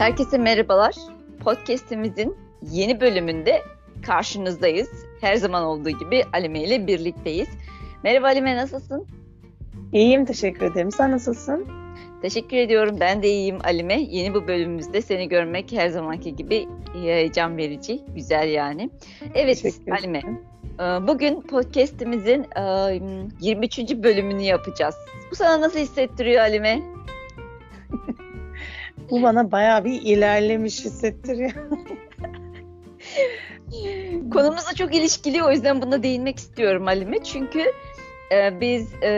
Herkese merhabalar. Podcast'imizin yeni bölümünde karşınızdayız. Her zaman olduğu gibi Alime ile birlikteyiz. Merhaba Alime nasılsın? İyiyim teşekkür ederim. Sen nasılsın? Teşekkür ediyorum. Ben de iyiyim Alime. Yeni bu bölümümüzde seni görmek her zamanki gibi heyecan verici. Güzel yani. Evet Alime. E, bugün podcast'imizin 23. E, bölümünü yapacağız. Bu sana nasıl hissettiriyor Alime? Bu bana bayağı bir ilerlemiş hissettiriyor. Konumuzla çok ilişkili o yüzden buna değinmek istiyorum Halime. Çünkü e, biz e,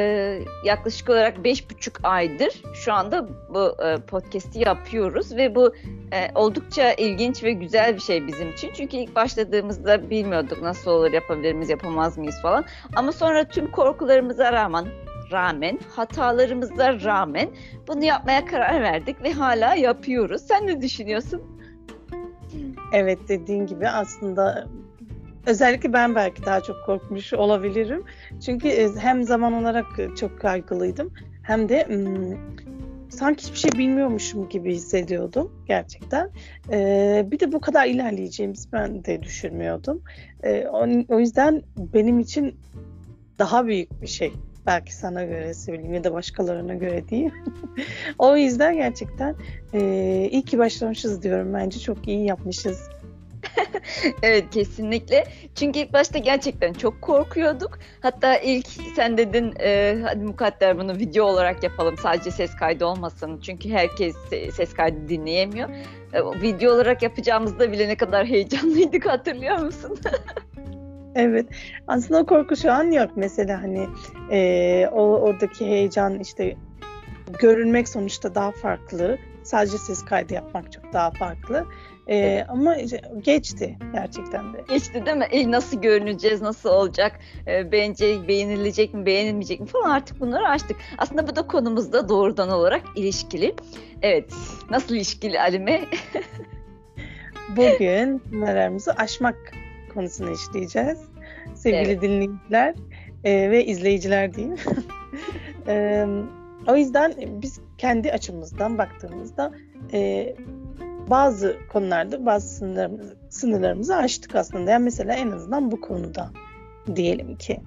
yaklaşık olarak beş buçuk aydır şu anda bu e, podcast'i yapıyoruz ve bu e, oldukça ilginç ve güzel bir şey bizim için. Çünkü ilk başladığımızda bilmiyorduk nasıl olur yapabilir miyiz yapamaz mıyız falan. Ama sonra tüm korkularımıza rağmen rağmen, hatalarımıza rağmen bunu yapmaya karar verdik ve hala yapıyoruz. Sen ne düşünüyorsun? Evet dediğin gibi aslında özellikle ben belki daha çok korkmuş olabilirim. Çünkü e, hem zaman olarak çok kaygılıydım hem de sanki hiçbir şey bilmiyormuşum gibi hissediyordum gerçekten. Ee, bir de bu kadar ilerleyeceğimizi ben de düşünmüyordum. Ee, o, o yüzden benim için daha büyük bir şey Belki sana göre söyleyeyim ya da başkalarına göre değil. o yüzden gerçekten e, iyi ki başlamışız diyorum. Bence çok iyi yapmışız. evet kesinlikle. Çünkü ilk başta gerçekten çok korkuyorduk. Hatta ilk sen dedin e, hadi mukadder bunu video olarak yapalım sadece ses kaydı olmasın. Çünkü herkes ses kaydı dinleyemiyor. E, video olarak yapacağımızda bile ne kadar heyecanlıydık hatırlıyor musun? Evet. Aslında o korku şu an yok. Mesela hani e, o oradaki heyecan işte görünmek sonuçta daha farklı. Sadece ses kaydı yapmak çok daha farklı. Ee, ama geçti gerçekten de. Geçti değil mi? E, nasıl görüneceğiz, nasıl olacak, e, bence beğenilecek mi, beğenilmeyecek mi falan artık bunları açtık. Aslında bu da konumuzda doğrudan olarak ilişkili. Evet, nasıl ilişkili Alime? Bugün sınırlarımızı aşmak konusunu işleyeceğiz. Sevgili evet. dinleyiciler e, ve izleyiciler diyeyim. e, o yüzden biz kendi açımızdan baktığımızda e, bazı konularda bazı sınırlarımızı, sınırlarımızı aştık aslında. Yani mesela en azından bu konuda diyelim ki.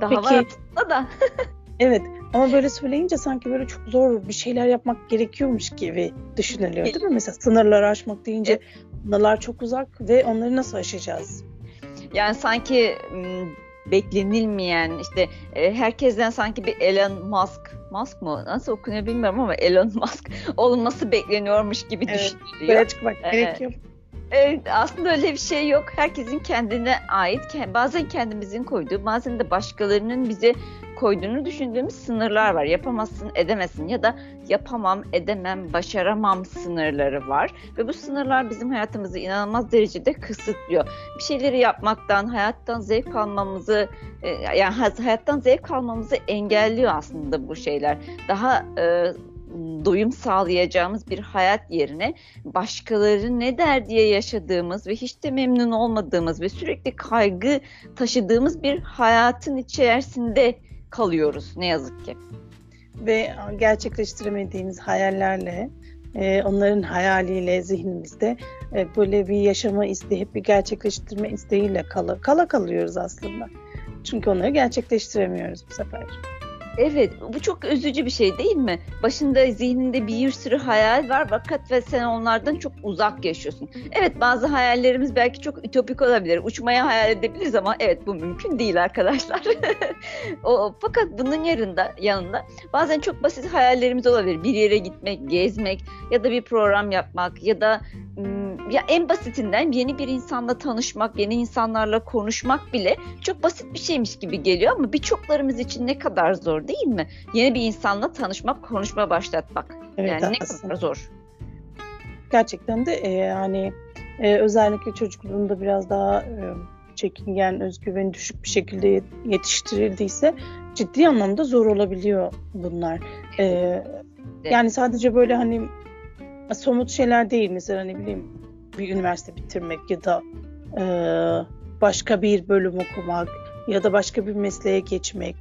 Daha Peki, var da. evet ama böyle söyleyince sanki böyle çok zor bir şeyler yapmak gerekiyormuş gibi düşünülüyor değil mi? Mesela sınırları aşmak deyince evet. Sınırlar çok uzak ve onları nasıl aşacağız? Yani sanki beklenilmeyen işte e, herkesten sanki bir Elon Musk Musk mı nasıl okunuyor bilmiyorum ama Elon Musk olması bekleniyormuş gibi evet, düşünülüyor. Böyle çıkmak ee, gerekiyor. Aslında öyle bir şey yok. Herkesin kendine ait, bazen kendimizin koyduğu, bazen de başkalarının bize koyduğunu düşündüğümüz sınırlar var. Yapamazsın, edemezsin ya da yapamam, edemem, başaramam sınırları var. Ve bu sınırlar bizim hayatımızı inanılmaz derecede kısıtlıyor. Bir şeyleri yapmaktan, hayattan zevk almamızı, e, yani hayattan zevk almamızı engelliyor aslında bu şeyler. Daha e, doyum sağlayacağımız bir hayat yerine başkaları ne der diye yaşadığımız ve hiç de memnun olmadığımız ve sürekli kaygı taşıdığımız bir hayatın içerisinde kalıyoruz ne yazık ki. Ve gerçekleştiremediğimiz hayallerle, e, onların hayaliyle zihnimizde e, böyle bir yaşama isteği, bir gerçekleştirme isteğiyle kala, kala kalıyoruz aslında. Çünkü onları gerçekleştiremiyoruz bu sefer. Evet, bu çok üzücü bir şey değil mi? Başında zihninde bir sürü hayal var fakat ve sen onlardan çok uzak yaşıyorsun. Evet, bazı hayallerimiz belki çok ütopik olabilir. Uçmaya hayal edebiliriz ama evet bu mümkün değil arkadaşlar. o, fakat bunun yanında, yanında bazen çok basit hayallerimiz olabilir. Bir yere gitmek, gezmek ya da bir program yapmak ya da ya en basitinden yeni bir insanla tanışmak, yeni insanlarla konuşmak bile çok basit bir şeymiş gibi geliyor ama birçoklarımız için ne kadar zor değil mi? Yeni bir insanla tanışmak, konuşma başlatmak. Evet, yani aslında. ne kadar zor. Gerçekten de e, yani e, özellikle çocukluğunda biraz daha e, çekingen, özgüveni düşük bir şekilde yetiştirildiyse ciddi anlamda zor olabiliyor bunlar. E, evet. Yani sadece böyle hani somut şeyler değil mesela ne bileyim bir üniversite bitirmek ya da e, başka bir bölüm okumak ya da başka bir mesleğe geçmek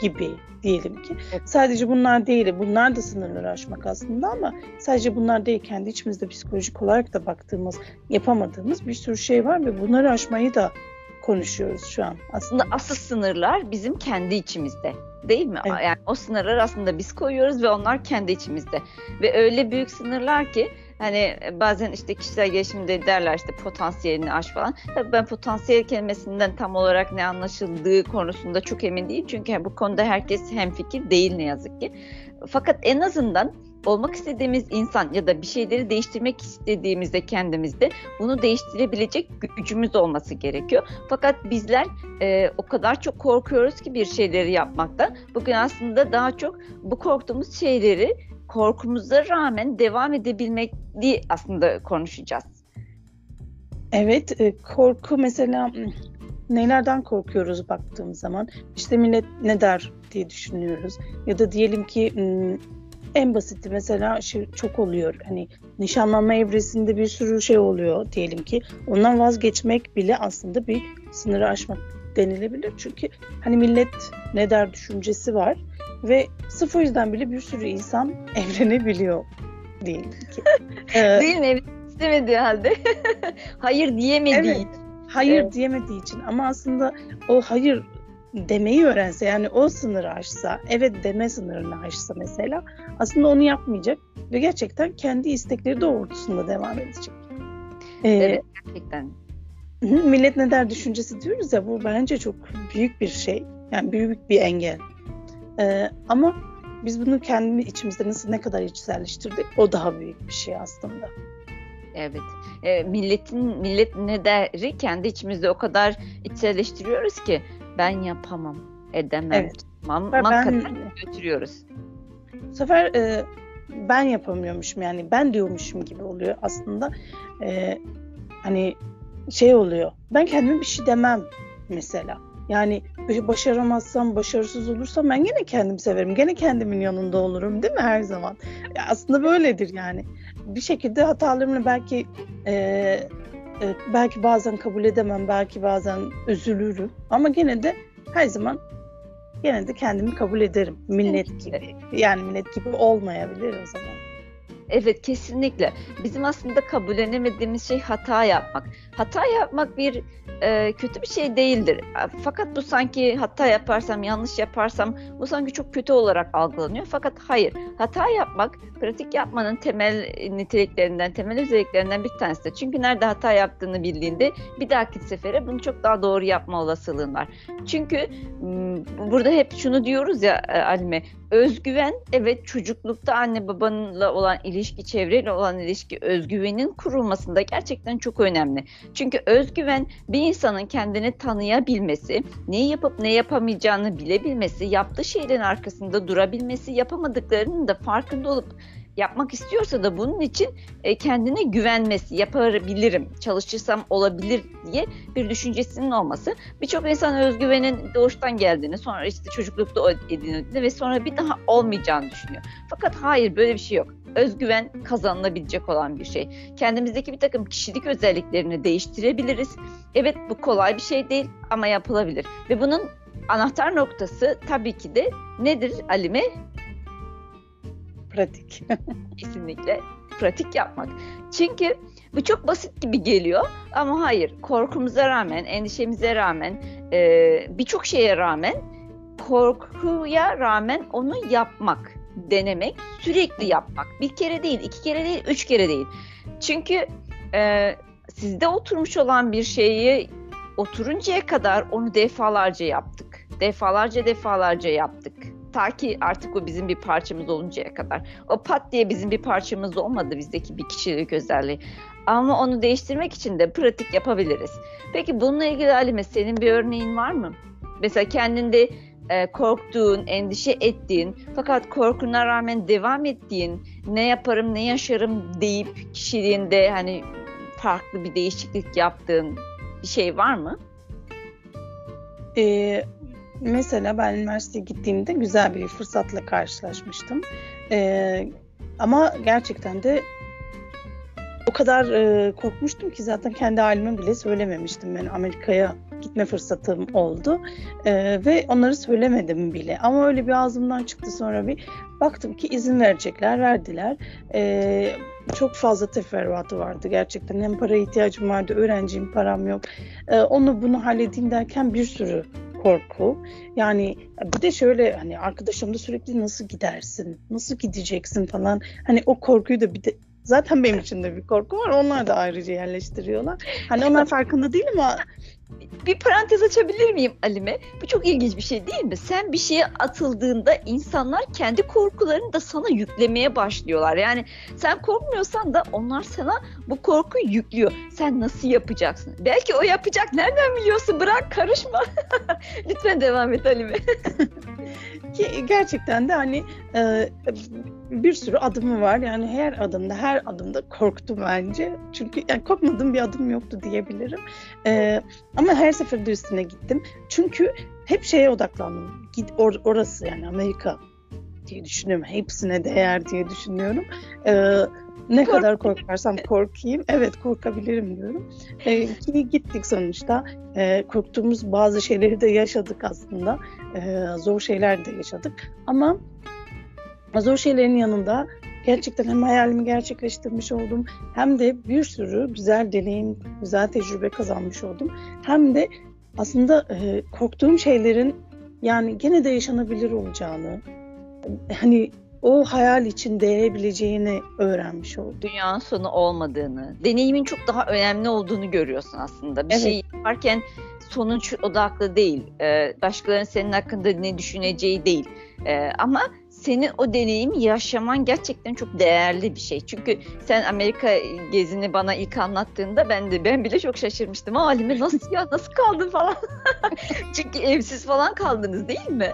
gibi diyelim ki. Sadece bunlar değil, bunlar da sınırları aşmak aslında ama sadece bunlar değil, kendi içimizde psikolojik olarak da baktığımız, yapamadığımız bir sürü şey var ve bunları aşmayı da konuşuyoruz şu an. Aslında asıl sınırlar bizim kendi içimizde. Değil mi? Evet. Yani o sınırlar aslında biz koyuyoruz ve onlar kendi içimizde. Ve öyle büyük sınırlar ki hani bazen işte kişisel gelişimde derler işte potansiyelini aş falan. Tabii ben potansiyel kelimesinden tam olarak ne anlaşıldığı konusunda çok emin değilim. Çünkü bu konuda herkes hemfikir değil ne yazık ki. Fakat en azından olmak istediğimiz insan ya da bir şeyleri değiştirmek istediğimizde kendimizde bunu değiştirebilecek gücümüz olması gerekiyor. Fakat bizler e, o kadar çok korkuyoruz ki bir şeyleri yapmaktan. Bugün aslında daha çok bu korktuğumuz şeyleri korkumuza rağmen devam edebilmek diye aslında konuşacağız. Evet, e, korku mesela nelerden korkuyoruz baktığımız zaman işte millet ne der diye düşünüyoruz ya da diyelim ki en basiti mesela şey çok oluyor. Hani nişanlanma evresinde bir sürü şey oluyor diyelim ki. Ondan vazgeçmek bile aslında bir sınırı aşmak denilebilir. Çünkü hani millet ne der düşüncesi var ve o yüzden bile bir sürü insan evlenebiliyor diyelim ki. ee, Değil mi? İstemediği halde. hayır diyemediği evet, Hayır evet. diyemediği için ama aslında o hayır demeyi öğrense yani o sınırı aşsa, evet deme sınırını aşsa mesela aslında onu yapmayacak ve gerçekten kendi istekleri doğrultusunda devam edecek. Ee, evet gerçekten. Millet ne der düşüncesi diyoruz ya bu bence çok büyük bir şey. Yani büyük bir engel. Ee, ama biz bunu kendi içimizde nasıl ne kadar içselleştirdik o daha büyük bir şey aslında. Evet. E, milletin millet ne deri kendi içimizde o kadar içselleştiriyoruz ki ben yapamam, edemem. Evet. Mam, ben, götürüyoruz. Bu sefer e, ben yapamıyormuşum yani ben diyormuşum gibi oluyor aslında. E, hani şey oluyor. Ben kendime bir şey demem mesela. Yani başaramazsam, başarısız olursam ben gene kendimi severim. Gene kendimin yanında olurum değil mi her zaman? Ya aslında böyledir yani. Bir şekilde hatalarımla belki e, e, belki bazen kabul edemem, belki bazen üzülürüm. Ama gene de her zaman gene de kendimi kabul ederim. Millet gibi. Yani millet gibi olmayabilir o zaman. Evet kesinlikle. Bizim aslında kabullenemediğimiz şey hata yapmak. Hata yapmak bir e, kötü bir şey değildir. Fakat bu sanki hata yaparsam, yanlış yaparsam bu sanki çok kötü olarak algılanıyor. Fakat hayır, hata yapmak pratik yapmanın temel niteliklerinden, temel özelliklerinden bir tanesi. Çünkü nerede hata yaptığını bildiğinde bir dahaki sefere bunu çok daha doğru yapma olasılığın var. Çünkü burada hep şunu diyoruz ya e, Alime, özgüven evet çocuklukta anne babanla olan ilişki, çevreyle olan ilişki, özgüvenin kurulmasında gerçekten çok önemli. Çünkü özgüven bir insanın kendini tanıyabilmesi, neyi yapıp ne yapamayacağını bilebilmesi, yaptığı şeylerin arkasında durabilmesi, yapamadıklarının da farkında olup yapmak istiyorsa da bunun için e, kendine güvenmesi, yapabilirim, çalışırsam olabilir diye bir düşüncesinin olması. Birçok insan özgüvenin doğuştan geldiğini, sonra işte çocuklukta edinildiğini ve sonra bir daha olmayacağını düşünüyor. Fakat hayır böyle bir şey yok. Özgüven kazanılabilecek olan bir şey. Kendimizdeki bir takım kişilik özelliklerini değiştirebiliriz. Evet bu kolay bir şey değil ama yapılabilir. Ve bunun anahtar noktası tabii ki de nedir Alime? Pratik. Kesinlikle pratik yapmak. Çünkü bu çok basit gibi geliyor ama hayır korkumuza rağmen, endişemize rağmen, e, birçok şeye rağmen korkuya rağmen onu yapmak, denemek, sürekli yapmak. Bir kere değil, iki kere değil, üç kere değil. Çünkü e, sizde oturmuş olan bir şeyi oturuncaya kadar onu defalarca yaptık. Defalarca defalarca yaptık Ta ki artık o bizim bir parçamız oluncaya kadar. O pat diye bizim bir parçamız olmadı bizdeki bir kişilik özelliği. Ama onu değiştirmek için de pratik yapabiliriz. Peki bununla ilgili Halime senin bir örneğin var mı? Mesela kendinde e, korktuğun, endişe ettiğin fakat korkuna rağmen devam ettiğin, ne yaparım, ne yaşarım deyip kişiliğinde hani farklı bir değişiklik yaptığın bir şey var mı? Ee, mesela ben üniversiteye gittiğimde güzel bir fırsatla karşılaşmıştım. Ee, ama gerçekten de o kadar e, korkmuştum ki zaten kendi halime bile söylememiştim. Ben Amerika'ya gitme fırsatım oldu. E, ve onları söylemedim bile. Ama öyle bir ağzımdan çıktı sonra bir baktım ki izin verecekler verdiler. E, çok fazla teferruatı vardı gerçekten. Hem para ihtiyacım vardı öğrenciyim param yok. E, onu bunu halledeyim derken bir sürü korku. Yani bir de şöyle hani arkadaşım da sürekli nasıl gidersin, nasıl gideceksin falan. Hani o korkuyu da bir de zaten benim için de bir korku var. Onlar da ayrıca yerleştiriyorlar. Hani onlar farkında değil ama bir parantez açabilir miyim Alime? Bu çok ilginç bir şey değil mi? Sen bir şeye atıldığında insanlar kendi korkularını da sana yüklemeye başlıyorlar. Yani sen korkmuyorsan da onlar sana bu korkuyu yüklüyor. Sen nasıl yapacaksın? Belki o yapacak. Nereden biliyorsun? Bırak karışma. Lütfen devam et Alime. Ki gerçekten de hani e, bir sürü adımı var. Yani her adımda her adımda korktum bence. Çünkü yani korkmadığım bir adım yoktu diyebilirim. E, ama her seferinde üstüne gittim. Çünkü hep şeye odaklandım. Git or, orası yani Amerika diye düşünüyorum. Hepsine değer diye düşünüyorum. E, ne Kork kadar korkarsam korkayım. Evet korkabilirim diyorum. E, ki gittik sonuçta. E, korktuğumuz bazı şeyleri de yaşadık aslında. E, zor şeyler de yaşadık. Ama zor şeylerin yanında gerçekten hem hayalimi gerçekleştirmiş oldum hem de bir sürü güzel deneyim, güzel tecrübe kazanmış oldum. Hem de aslında e, korktuğum şeylerin yani gene de yaşanabilir olacağını, hani o hayal için değebileceğini öğrenmiş oldum. Dünyanın sonu olmadığını, deneyimin çok daha önemli olduğunu görüyorsun aslında. Bir evet. şey yaparken sonuç odaklı değil, e, başkalarının senin hakkında ne düşüneceği değil. E, ama senin o deneyimi yaşaman gerçekten çok değerli bir şey. Çünkü sen Amerika gezini bana ilk anlattığında ben de ben bile çok şaşırmıştım. Halime nasıl ya nasıl kaldın falan. Çünkü evsiz falan kaldınız değil mi?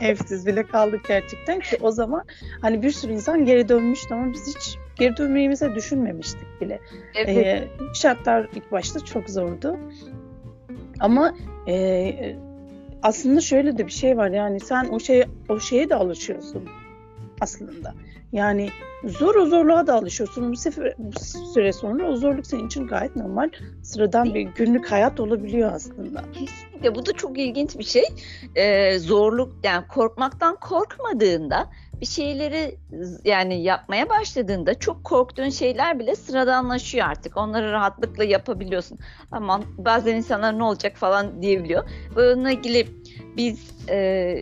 Evsiz bile kaldık gerçekten ki o zaman hani bir sürü insan geri dönmüştü ama biz hiç geri dönmeyimize düşünmemiştik bile. Evet. Ee, şartlar ilk başta çok zordu. Ama e, aslında şöyle de bir şey var yani sen o şey o şeye de alışıyorsun aslında. Yani zor o zorluğa da alışıyorsun. Bu, sefer, bu süre sonra o zorluk senin için gayet normal sıradan bir günlük hayat olabiliyor aslında. Kesinlikle bu da çok ilginç bir şey. Ee, zorluk yani korkmaktan korkmadığında bir şeyleri yani yapmaya başladığında çok korktuğun şeyler bile sıradanlaşıyor artık. Onları rahatlıkla yapabiliyorsun. Ama bazen insanlar ne olacak falan diyebiliyor. Bununla ilgili biz e,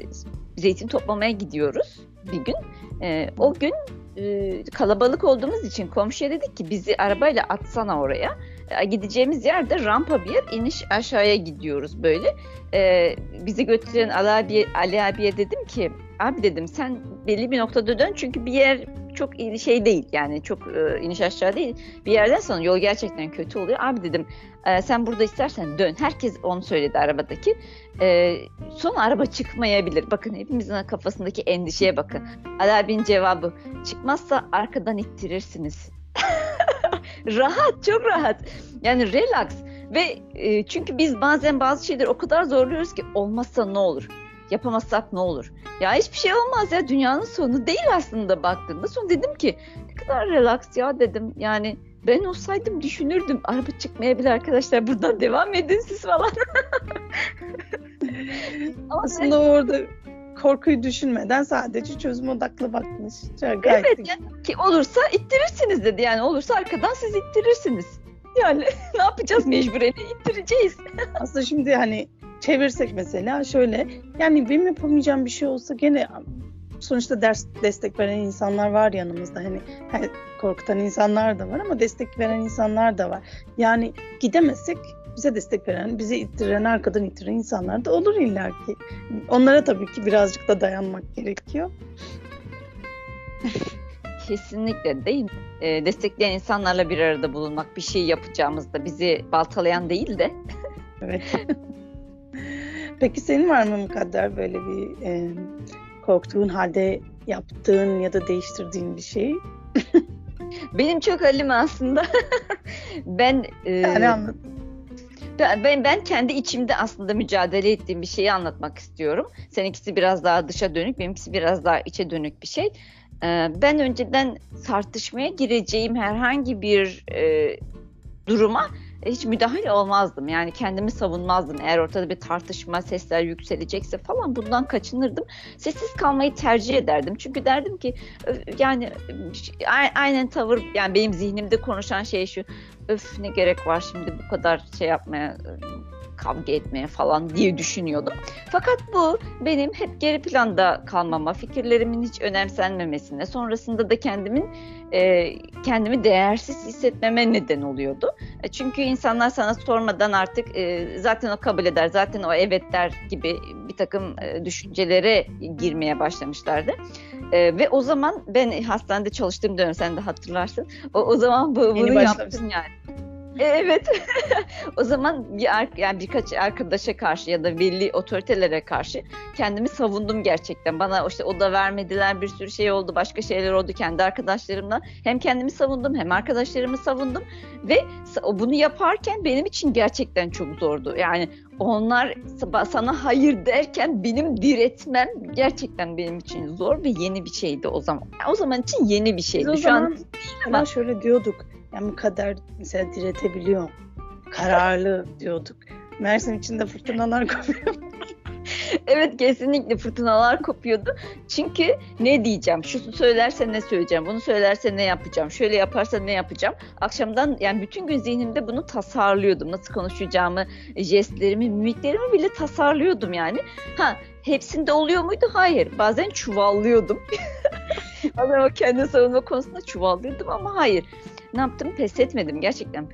zeytin toplamaya gidiyoruz bir gün. E, o gün e, kalabalık olduğumuz için komşuya dedik ki bizi arabayla atsana oraya. E, gideceğimiz yerde rampa bir iniş aşağıya gidiyoruz böyle. E, bizi götüren Ali, abi, Ali abiye dedim ki abi dedim sen belli bir noktada dön çünkü bir yer çok şey değil yani çok e, iniş aşağı değil. Bir yerden sonra yol gerçekten kötü oluyor. Abi dedim e, sen burada istersen dön. Herkes onu söyledi arabadaki. E, son araba çıkmayabilir. Bakın hepimizin kafasındaki endişeye bakın. Ali abinin cevabı çıkmazsa arkadan ittirirsiniz. Rahat çok rahat. Yani relax. Ve e, çünkü biz bazen bazı şeyleri o kadar zorluyoruz ki olmazsa ne olur? Yapamazsak ne olur? Ya hiçbir şey olmaz ya dünyanın sonu değil aslında baktığında. Sonra dedim ki ne kadar relax ya dedim. Yani ben olsaydım düşünürdüm. Araba çıkmayabilir arkadaşlar buradan devam edin siz falan. aslında orada korkuyu düşünmeden sadece çözüm odaklı bakmış. Çok evet yani, ki olursa ittirirsiniz dedi. Yani olursa arkadan siz ittirirsiniz. Yani ne yapacağız mecburen ittireceğiz. Aslında şimdi hani çevirsek mesela şöyle yani benim yapamayacağım bir şey olsa gene sonuçta ders destek veren insanlar var yanımızda. Hani korkutan insanlar da var ama destek veren insanlar da var. Yani gidemezsek bize destek veren, bizi ittiren, arkadan ittiren insanlar da olur illaki. Onlara tabii ki birazcık da dayanmak gerekiyor. Kesinlikle değil? E, destekleyen insanlarla bir arada bulunmak, bir şey yapacağımızda bizi baltalayan değil de. evet. Peki senin var mı Mukadder böyle bir e, korktuğun halde yaptığın ya da değiştirdiğin bir şey? Benim çok halim aslında. ben e, yani anladım. Ben, ben kendi içimde aslında mücadele ettiğim bir şeyi anlatmak istiyorum. Seninkisi biraz daha dışa dönük, benimkisi biraz daha içe dönük bir şey. Ee, ben önceden tartışmaya gireceğim herhangi bir e, duruma hiç müdahale olmazdım. Yani kendimi savunmazdım. Eğer ortada bir tartışma, sesler yükselecekse falan bundan kaçınırdım. Sessiz kalmayı tercih ederdim. Çünkü derdim ki yani aynen tavır yani benim zihnimde konuşan şey şu. Öf ne gerek var şimdi bu kadar şey yapmaya kavga etmeye falan diye düşünüyordum. Fakat bu benim hep geri planda kalmama, fikirlerimin hiç önemsenmemesine, sonrasında da kendimin e, kendimi değersiz hissetmeme neden oluyordu. E, çünkü insanlar sana sormadan artık e, zaten o kabul eder, zaten o evet der gibi bir takım e, düşüncelere girmeye başlamışlardı. E, ve o zaman ben hastanede çalıştığım dönem sen de hatırlarsın. O, o zaman bu, bunu yaptım yani. E, evet. o zaman bir yani birkaç arkadaşa karşı ya da belli otoritelere karşı kendimi savundum gerçekten. Bana işte o da vermediler bir sürü şey oldu, başka şeyler oldu kendi arkadaşlarımla. Hem kendimi savundum hem arkadaşlarımı savundum ve bunu yaparken benim için gerçekten çok zordu. Yani onlar sana hayır derken benim diretmem gerçekten benim için zor ve yeni bir şeydi o zaman. O zaman için yeni bir şeydi. Biz o Şu zaman an ama şöyle diyorduk yani kader mesela diretebiliyor. Kararlı diyorduk. Mersin içinde fırtınalar kopuyor. evet kesinlikle fırtınalar kopuyordu. Çünkü ne diyeceğim? Şu söylerse ne söyleyeceğim? Bunu söylerse ne yapacağım? Şöyle yaparsa ne yapacağım? Akşamdan yani bütün gün zihnimde bunu tasarlıyordum. Nasıl konuşacağımı, jestlerimi, mimiklerimi bile tasarlıyordum yani. Ha hepsinde oluyor muydu? Hayır. Bazen çuvallıyordum. Bazen o kendi savunma konusunda çuvallıyordum ama hayır ne yaptım? Pes etmedim gerçekten.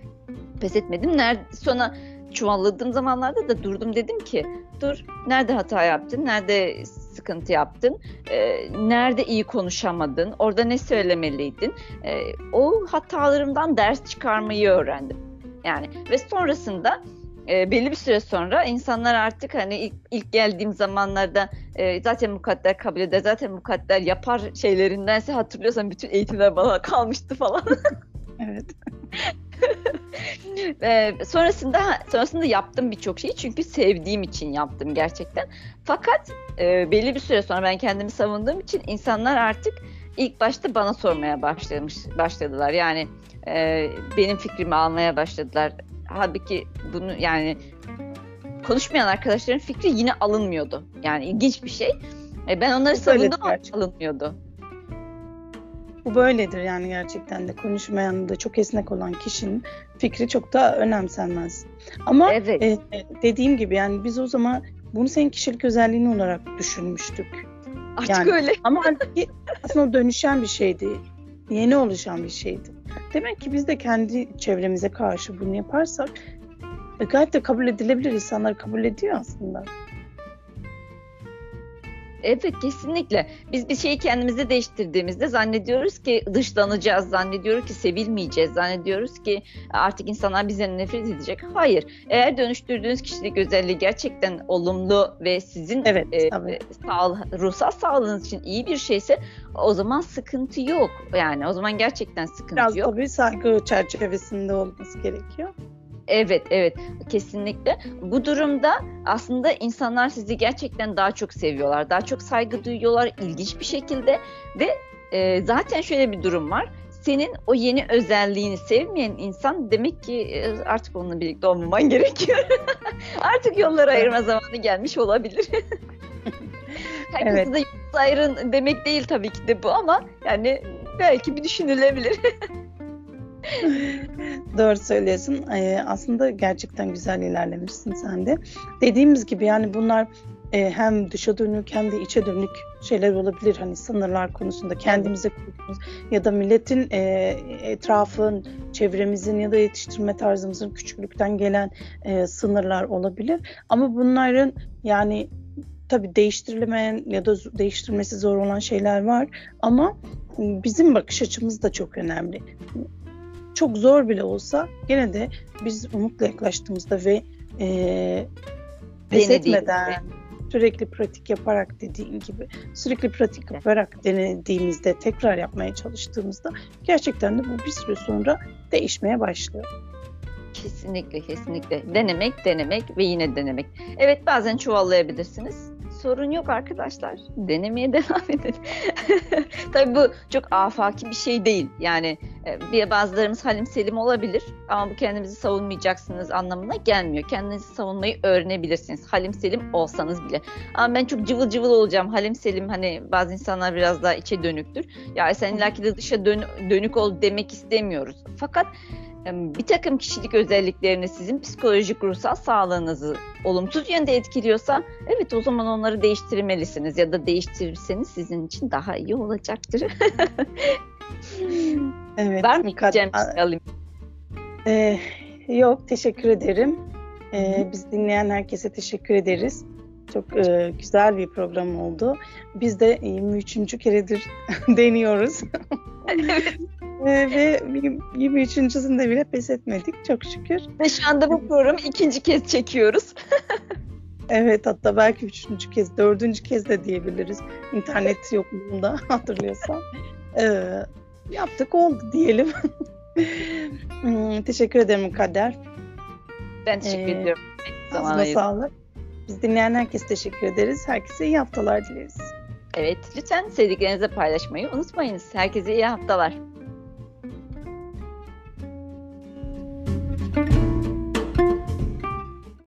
Pes etmedim. Nerede, sonra çuvalladığım zamanlarda da durdum dedim ki dur nerede hata yaptın? Nerede sıkıntı yaptın? Ee, nerede iyi konuşamadın? Orada ne söylemeliydin? Ee, o hatalarımdan ders çıkarmayı öğrendim. Yani ve sonrasında e, belli bir süre sonra insanlar artık hani ilk, ilk geldiğim zamanlarda e, zaten mukadder kabul eder, zaten mukadder yapar şeylerindense hatırlıyorsan bütün eğitimler bana kalmıştı falan. Evet. Ve sonrasında sonrasında yaptım birçok şeyi çünkü sevdiğim için yaptım gerçekten. Fakat e, belli bir süre sonra ben kendimi savunduğum için insanlar artık ilk başta bana sormaya başlamış başladılar. Yani e, benim fikrimi almaya başladılar. Halbuki bunu yani konuşmayan arkadaşların fikri yine alınmıyordu. Yani ilginç bir şey. E, ben onları savundum ama alınmıyordu. Bu böyledir yani gerçekten de konuşmayan da çok esnek olan kişinin fikri çok da önemsenmez. Ama evet. e, dediğim gibi yani biz o zaman bunu senin kişilik özelliğin olarak düşünmüştük. Artık yani, öyle. Ama aslında dönüşen bir şeydi. Yeni oluşan bir şeydi. Demek ki biz de kendi çevremize karşı bunu yaparsak gayet de kabul edilebilir. insanlar kabul ediyor aslında. Evet kesinlikle. Biz bir şeyi kendimize değiştirdiğimizde zannediyoruz ki dışlanacağız, zannediyoruz ki sevilmeyeceğiz, zannediyoruz ki artık insanlar bizden nefret edecek. Hayır. Eğer dönüştürdüğünüz kişilik özelliği gerçekten olumlu ve sizin evet, e, sağ, ruhsal sağlığınız için iyi bir şeyse o zaman sıkıntı yok. Yani o zaman gerçekten sıkıntı Biraz yok. Biraz tabii saygı çerçevesinde olması gerekiyor. Evet, evet. Kesinlikle. Bu durumda aslında insanlar sizi gerçekten daha çok seviyorlar. Daha çok saygı duyuyorlar ilginç bir şekilde ve e, zaten şöyle bir durum var. Senin o yeni özelliğini sevmeyen insan demek ki e, artık onunla birlikte olmaman gerekiyor. artık yolları ayırma zamanı gelmiş olabilir. Herkese evet. de yol ayırın demek değil tabii ki de bu ama yani belki bir düşünülebilir. Doğru söylüyorsun. Ee, aslında gerçekten güzel ilerlemişsin sen de. Dediğimiz gibi yani bunlar e, hem dışa dönük hem de içe dönük şeyler olabilir. Hani sınırlar konusunda kendimize kurduğumuz ya da milletin e, etrafın, çevremizin ya da yetiştirme tarzımızın küçüklükten gelen e, sınırlar olabilir. Ama bunların yani tabii değiştirilemeyen ya da değiştirmesi zor olan şeyler var ama bizim bakış açımız da çok önemli çok zor bile olsa gene de biz umutla yaklaştığımızda ve e, pes etmeden sürekli pratik yaparak dediğin gibi sürekli pratik yaparak denediğimizde tekrar yapmaya çalıştığımızda gerçekten de bu bir süre sonra değişmeye başlıyor. Kesinlikle kesinlikle denemek denemek ve yine denemek. Evet bazen çuvallayabilirsiniz sorun yok arkadaşlar. Denemeye devam edin. Tabii bu çok afaki bir şey değil. Yani e, bir bazılarımız halim selim olabilir ama bu kendinizi savunmayacaksınız anlamına gelmiyor. Kendinizi savunmayı öğrenebilirsiniz. Halim selim olsanız bile. Ama ben çok cıvıl cıvıl olacağım. Halim selim hani bazı insanlar biraz daha içe dönüktür. Ya sen illaki de dışa dön dönük ol demek istemiyoruz. Fakat bir takım kişilik özelliklerini sizin psikolojik ruhsal sağlığınızı olumsuz yönde etkiliyorsa evet o zaman onları değiştirmelisiniz ya da değiştirirseniz sizin için daha iyi olacaktır. evet. Var mı Cem? Ee, yok teşekkür ederim. Ee, biz dinleyen herkese teşekkür ederiz. Çok e, güzel bir program oldu. Biz de 23. keredir deniyoruz. evet. Ee, ve 23.sünde bile pes etmedik çok şükür. Ve şu anda bu programı ikinci kez çekiyoruz. evet hatta belki üçüncü kez, dördüncü kez de diyebiliriz. İnternet yokluğunda hatırlıyorsan. Ee, yaptık oldu diyelim. hmm, teşekkür ederim Kader. Ben teşekkür ee, ediyorum. Ağzına sağlık. Biz dinleyen herkese teşekkür ederiz. Herkese iyi haftalar dileriz. Evet, lütfen sevdiklerinizle paylaşmayı unutmayınız. Herkese iyi haftalar.